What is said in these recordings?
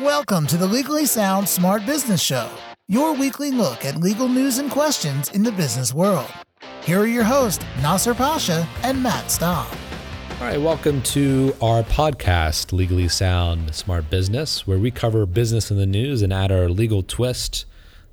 Welcome to the Legally Sound Smart Business Show, your weekly look at legal news and questions in the business world. Here are your hosts, Nasser Pasha and Matt Staub. All right, welcome to our podcast, Legally Sound Smart Business, where we cover business in the news and add our legal twist,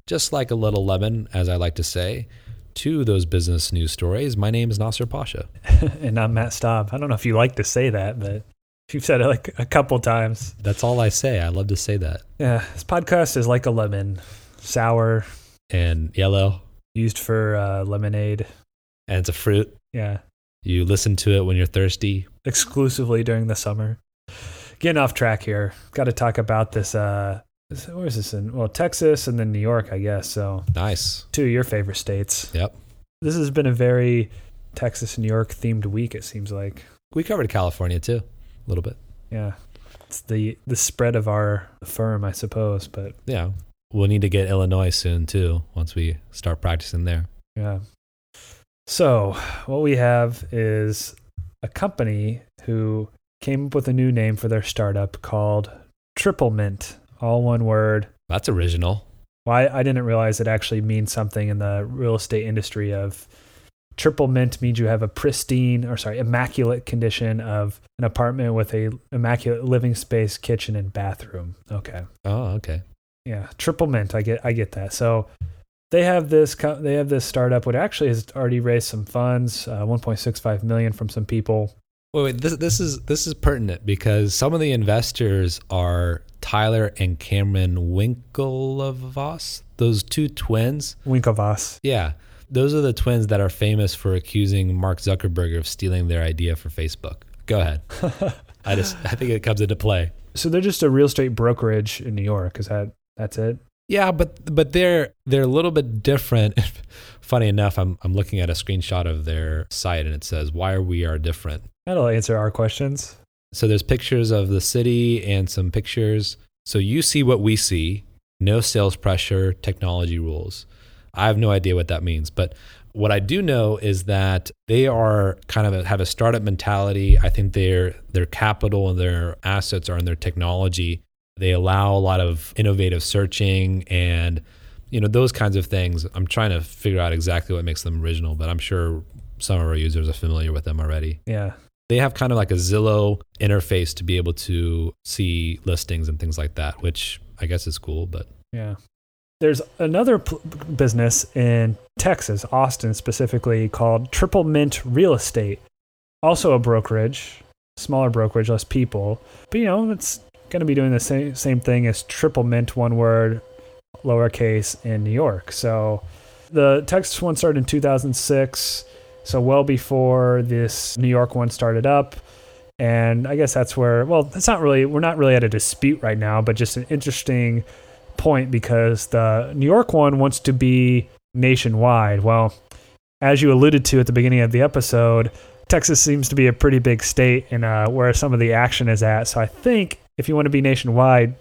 just like a little lemon, as I like to say, to those business news stories. My name is Nasser Pasha. and I'm Matt Staub. I don't know if you like to say that, but You've said it like a couple times. That's all I say. I love to say that. Yeah, this podcast is like a lemon, sour and yellow, used for uh, lemonade. And it's a fruit. Yeah. You listen to it when you're thirsty. Exclusively during the summer. Getting off track here. Got to talk about this. Uh, where is this in? Well, Texas and then New York, I guess. So nice. Two of your favorite states. Yep. This has been a very Texas New York themed week. It seems like we covered California too a little bit. Yeah. It's the the spread of our firm, I suppose, but yeah. We'll need to get Illinois soon too once we start practicing there. Yeah. So, what we have is a company who came up with a new name for their startup called Triple Mint, all one word. That's original. Well, I, I didn't realize it actually means something in the real estate industry of Triple mint means you have a pristine, or sorry, immaculate condition of an apartment with a immaculate living space, kitchen, and bathroom. Okay. Oh, okay. Yeah, triple mint. I get, I get that. So they have this, they have this startup, which actually has already raised some funds, uh, 1.65 million from some people. Wait, wait, this this is this is pertinent because some of the investors are Tyler and Cameron Winklevoss, those two twins. Winklevoss. Yeah. Those are the twins that are famous for accusing Mark Zuckerberg of stealing their idea for Facebook. Go ahead. I just I think it comes into play. So they're just a real estate brokerage in New York. Is that that's it? Yeah, but but they're they're a little bit different. Funny enough, I'm I'm looking at a screenshot of their site and it says why are we are different. That'll answer our questions. So there's pictures of the city and some pictures. So you see what we see. No sales pressure, technology rules. I have no idea what that means, but what I do know is that they are kind of a, have a startup mentality. I think their their capital and their assets are in their technology. They allow a lot of innovative searching and you know those kinds of things. I'm trying to figure out exactly what makes them original, but I'm sure some of our users are familiar with them already. Yeah. They have kind of like a Zillow interface to be able to see listings and things like that, which I guess is cool, but yeah. There's another p- business in Texas, Austin specifically, called Triple Mint Real Estate. Also a brokerage, smaller brokerage, less people. But you know, it's going to be doing the same same thing as Triple Mint, one word, lowercase in New York. So the Texas one started in 2006, so well before this New York one started up. And I guess that's where, well, it's not really, we're not really at a dispute right now, but just an interesting point because the New York one wants to be nationwide. Well, as you alluded to at the beginning of the episode, Texas seems to be a pretty big state and uh, where some of the action is at. So I think if you want to be nationwide,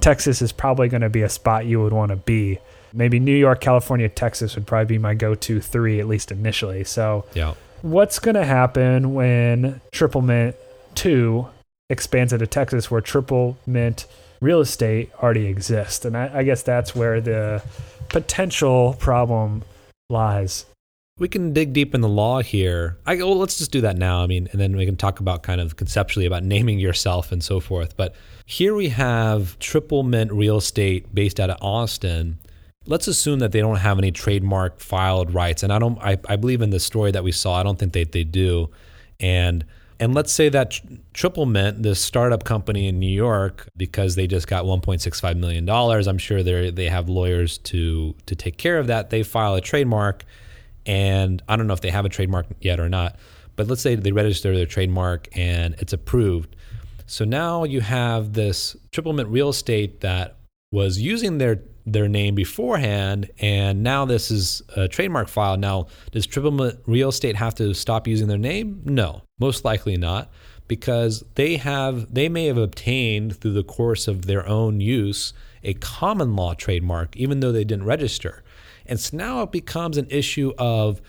Texas is probably going to be a spot you would want to be. Maybe New York, California, Texas would probably be my go-to three at least initially. So yeah. what's going to happen when Triple Mint Two expands into Texas, where Triple Mint real estate already exists. And I, I guess that's where the potential problem lies. We can dig deep in the law here. I, well, let's just do that now. I mean, and then we can talk about kind of conceptually about naming yourself and so forth. But here we have Triple Mint Real Estate based out of Austin. Let's assume that they don't have any trademark filed rights, and I don't. I, I believe in the story that we saw. I don't think they they do, and and let's say that Triple Mint, this startup company in New York, because they just got 1.65 million dollars, I'm sure they they have lawyers to to take care of that. They file a trademark, and I don't know if they have a trademark yet or not, but let's say they register their trademark and it's approved. So now you have this Triple Mint Real Estate that was using their their name beforehand, and now this is a trademark file. Now, does Triple Real Estate have to stop using their name? No, most likely not, because they have they may have obtained through the course of their own use a common law trademark, even though they didn't register. And so now it becomes an issue of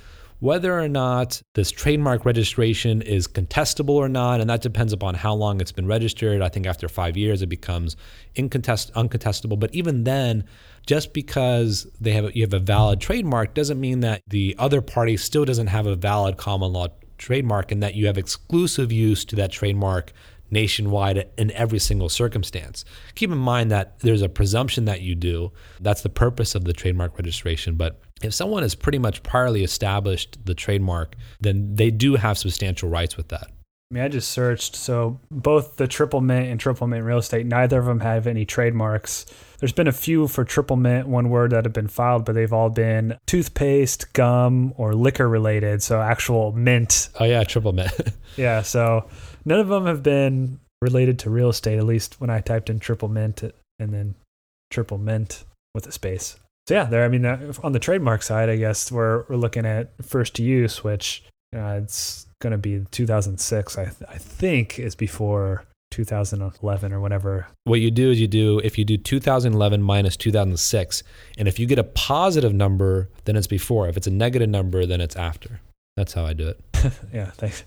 whether or not this trademark registration is contestable or not, and that depends upon how long it's been registered. I think after five years, it becomes incontest- uncontestable. But even then, just because they have you have a valid trademark doesn't mean that the other party still doesn't have a valid common law trademark and that you have exclusive use to that trademark nationwide in every single circumstance. Keep in mind that there's a presumption that you do. That's the purpose of the trademark registration. But if someone has pretty much priorly established the trademark, then they do have substantial rights with that. I mean, I just searched. So both the Triple Mint and Triple Mint Real Estate, neither of them have any trademarks. There's been a few for Triple Mint, one word that have been filed, but they've all been toothpaste, gum, or liquor related. So actual mint. Oh yeah, Triple Mint. yeah. So none of them have been related to real estate. At least when I typed in Triple Mint and then Triple Mint with a space. So yeah, there. I mean, uh, on the trademark side, I guess we're we're looking at first use, which uh, it's going to be 2006. I th- I think is before 2011 or whatever. What you do is you do if you do 2011 minus 2006, and if you get a positive number, then it's before. If it's a negative number, then it's after. That's how I do it. yeah, thanks.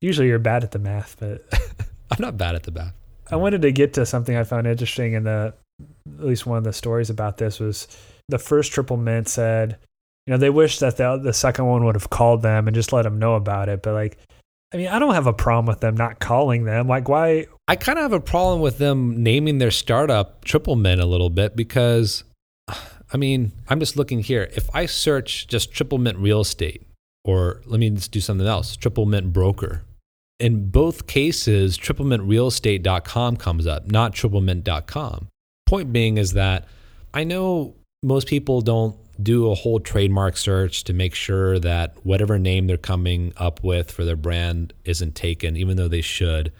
Usually you're bad at the math, but I'm not bad at the math. I wanted to get to something I found interesting in the at least one of the stories about this was the first triple mint said you know, they wish that the the second one would have called them and just let them know about it. But like, I mean, I don't have a problem with them not calling them. Like, why? I kind of have a problem with them naming their startup Triple Mint a little bit because, I mean, I'm just looking here. If I search just Triple Mint Real Estate, or let me just do something else, Triple Mint Broker. In both cases, triplemintrealestate.com comes up, not triplemint.com. Point being is that I know most people don't do a whole trademark search to make sure that whatever name they're coming up with for their brand isn't taken, even though they should.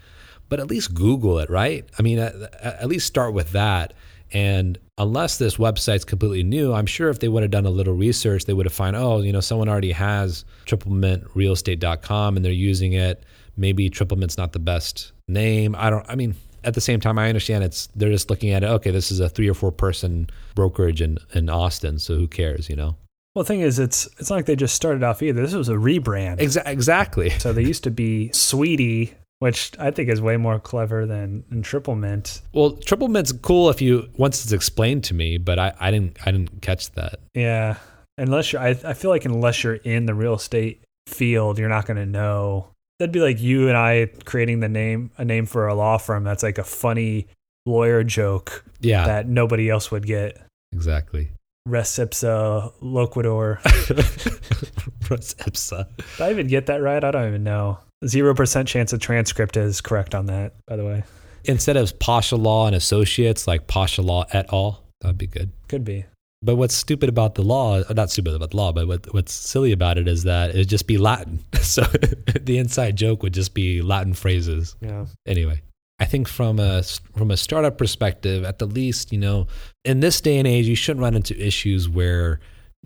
But at least Google it, right? I mean, at, at least start with that. And unless this website's completely new, I'm sure if they would have done a little research, they would have found, oh, you know, someone already has triplemintrealestate.com and they're using it. Maybe Triple Mint's not the best name. I don't, I mean, at the same time, I understand it's they're just looking at it. Okay, this is a three or four person brokerage in in Austin, so who cares, you know? Well, the thing is, it's it's not like they just started off either. This was a rebrand. Exa- exactly. So they used to be Sweetie, which I think is way more clever than, Triple Mint. Well, Triple Mint's cool if you once it's explained to me, but I, I didn't I didn't catch that. Yeah, unless you're, I I feel like unless you're in the real estate field, you're not going to know that'd be like you and I creating the name a name for a law firm that's like a funny lawyer joke yeah. that nobody else would get. Exactly. Res ipsa loquitur. Res ipsa. Did I even get that right? I don't even know. Zero percent chance of transcript is correct on that, by the way. Instead of Pasha Law and Associates, like Pasha Law et al. That'd be good. Could be. But what's stupid about the law, uh, not stupid about the law, but what, what's silly about it is that it'd just be Latin. So the inside joke would just be Latin phrases. Yeah. Anyway, I think from a from a startup perspective, at the least, you know, in this day and age, you shouldn't run into issues where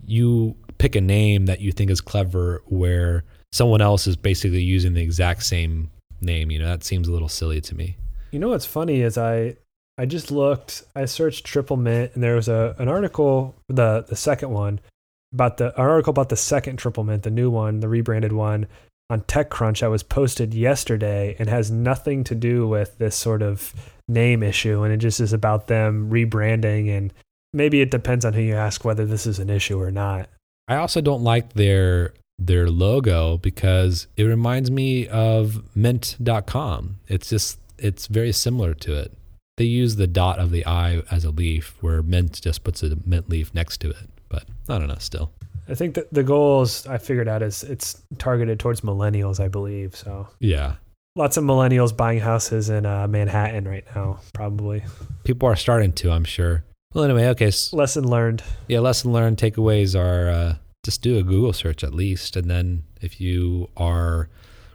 you pick a name that you think is clever, where someone else is basically using the exact same name. You know, that seems a little silly to me. You know what's funny is I I just looked, I searched triple mint, and there was a an article, the the second one, about the an article about the second triple mint, the new one, the rebranded one on TechCrunch that was posted yesterday and has nothing to do with this sort of name issue, and it just is about them rebranding, and maybe it depends on who you ask whether this is an issue or not. I also don't like their their logo because it reminds me of mint.com. It's just it's very similar to it they use the dot of the I as a leaf, where mint just puts a mint leaf next to it. But I don't know, still. I think that the goals I figured out is it's targeted towards millennials, I believe. So yeah, lots of millennials buying houses in uh, Manhattan right now, probably. People are starting to, I'm sure. Well, anyway, okay. Lesson learned. Yeah, lesson learned. Takeaways are uh, just do a Google search at least, and then if you are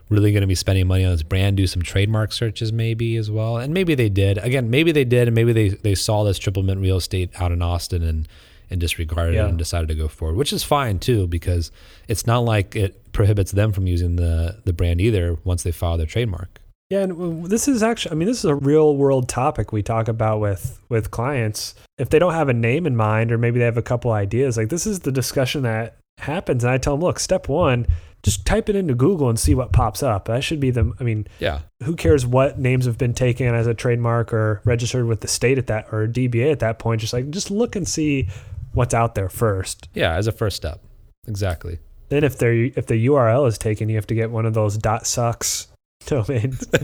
really going to be spending money on this brand, do some trademark searches maybe as well. And maybe they did. Again, maybe they did, and maybe they, they saw this triple mint real estate out in Austin and and disregarded yeah. it and decided to go forward, which is fine too, because it's not like it prohibits them from using the the brand either once they file their trademark. Yeah, and this is actually I mean this is a real world topic we talk about with with clients. If they don't have a name in mind or maybe they have a couple ideas, like this is the discussion that happens, and I tell them, look, step one, just type it into Google and see what pops up. That should be the. I mean, Yeah. who cares what names have been taken as a trademark or registered with the state at that or DBA at that point? Just like just look and see what's out there first. Yeah, as a first step. Exactly. Then if they're if the URL is taken, you have to get one of those dot sucks domains.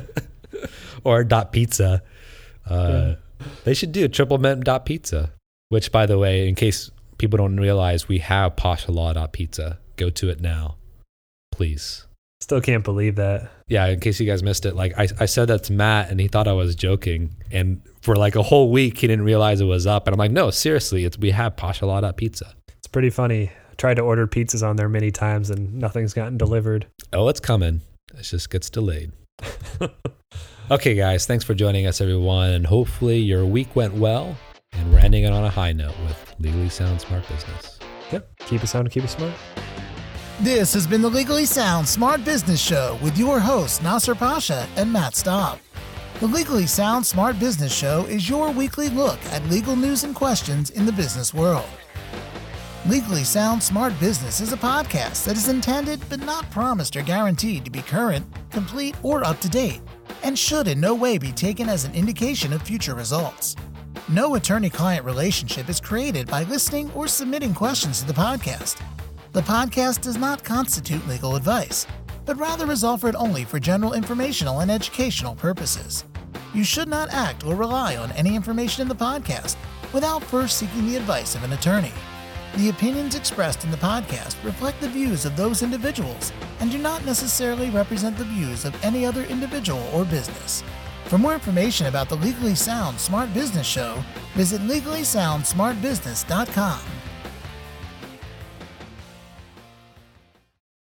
Or dot pizza. Uh, They should do triple mint dot pizza, which, by the way, in case people don't realize, we have dot pizza. Go to it now, please. Still can't believe that. Yeah, in case you guys missed it, like I, I said that to Matt and he thought I was joking. And for like a whole week, he didn't realize it was up. And I'm like, no, seriously, it's we have dot pizza. It's pretty funny. I tried to order pizzas on there many times and nothing's gotten delivered. Oh, it's coming. It just gets delayed. okay, guys, thanks for joining us, everyone. And hopefully your week went well. And we're ending it on a high note with Legally Sound Smart Business. Yep. Keep it sound, keep it smart. This has been the Legally Sound Smart Business Show with your hosts Nasser Pasha and Matt Staub. The Legally Sound Smart Business Show is your weekly look at legal news and questions in the business world. Legally Sound Smart Business is a podcast that is intended but not promised or guaranteed to be current, complete, or up to date, and should in no way be taken as an indication of future results. No attorney client relationship is created by listening or submitting questions to the podcast. The podcast does not constitute legal advice, but rather is offered only for general informational and educational purposes. You should not act or rely on any information in the podcast without first seeking the advice of an attorney. The opinions expressed in the podcast reflect the views of those individuals and do not necessarily represent the views of any other individual or business. For more information about the Legally Sound Smart Business Show, visit legallysoundsmartbusiness.com.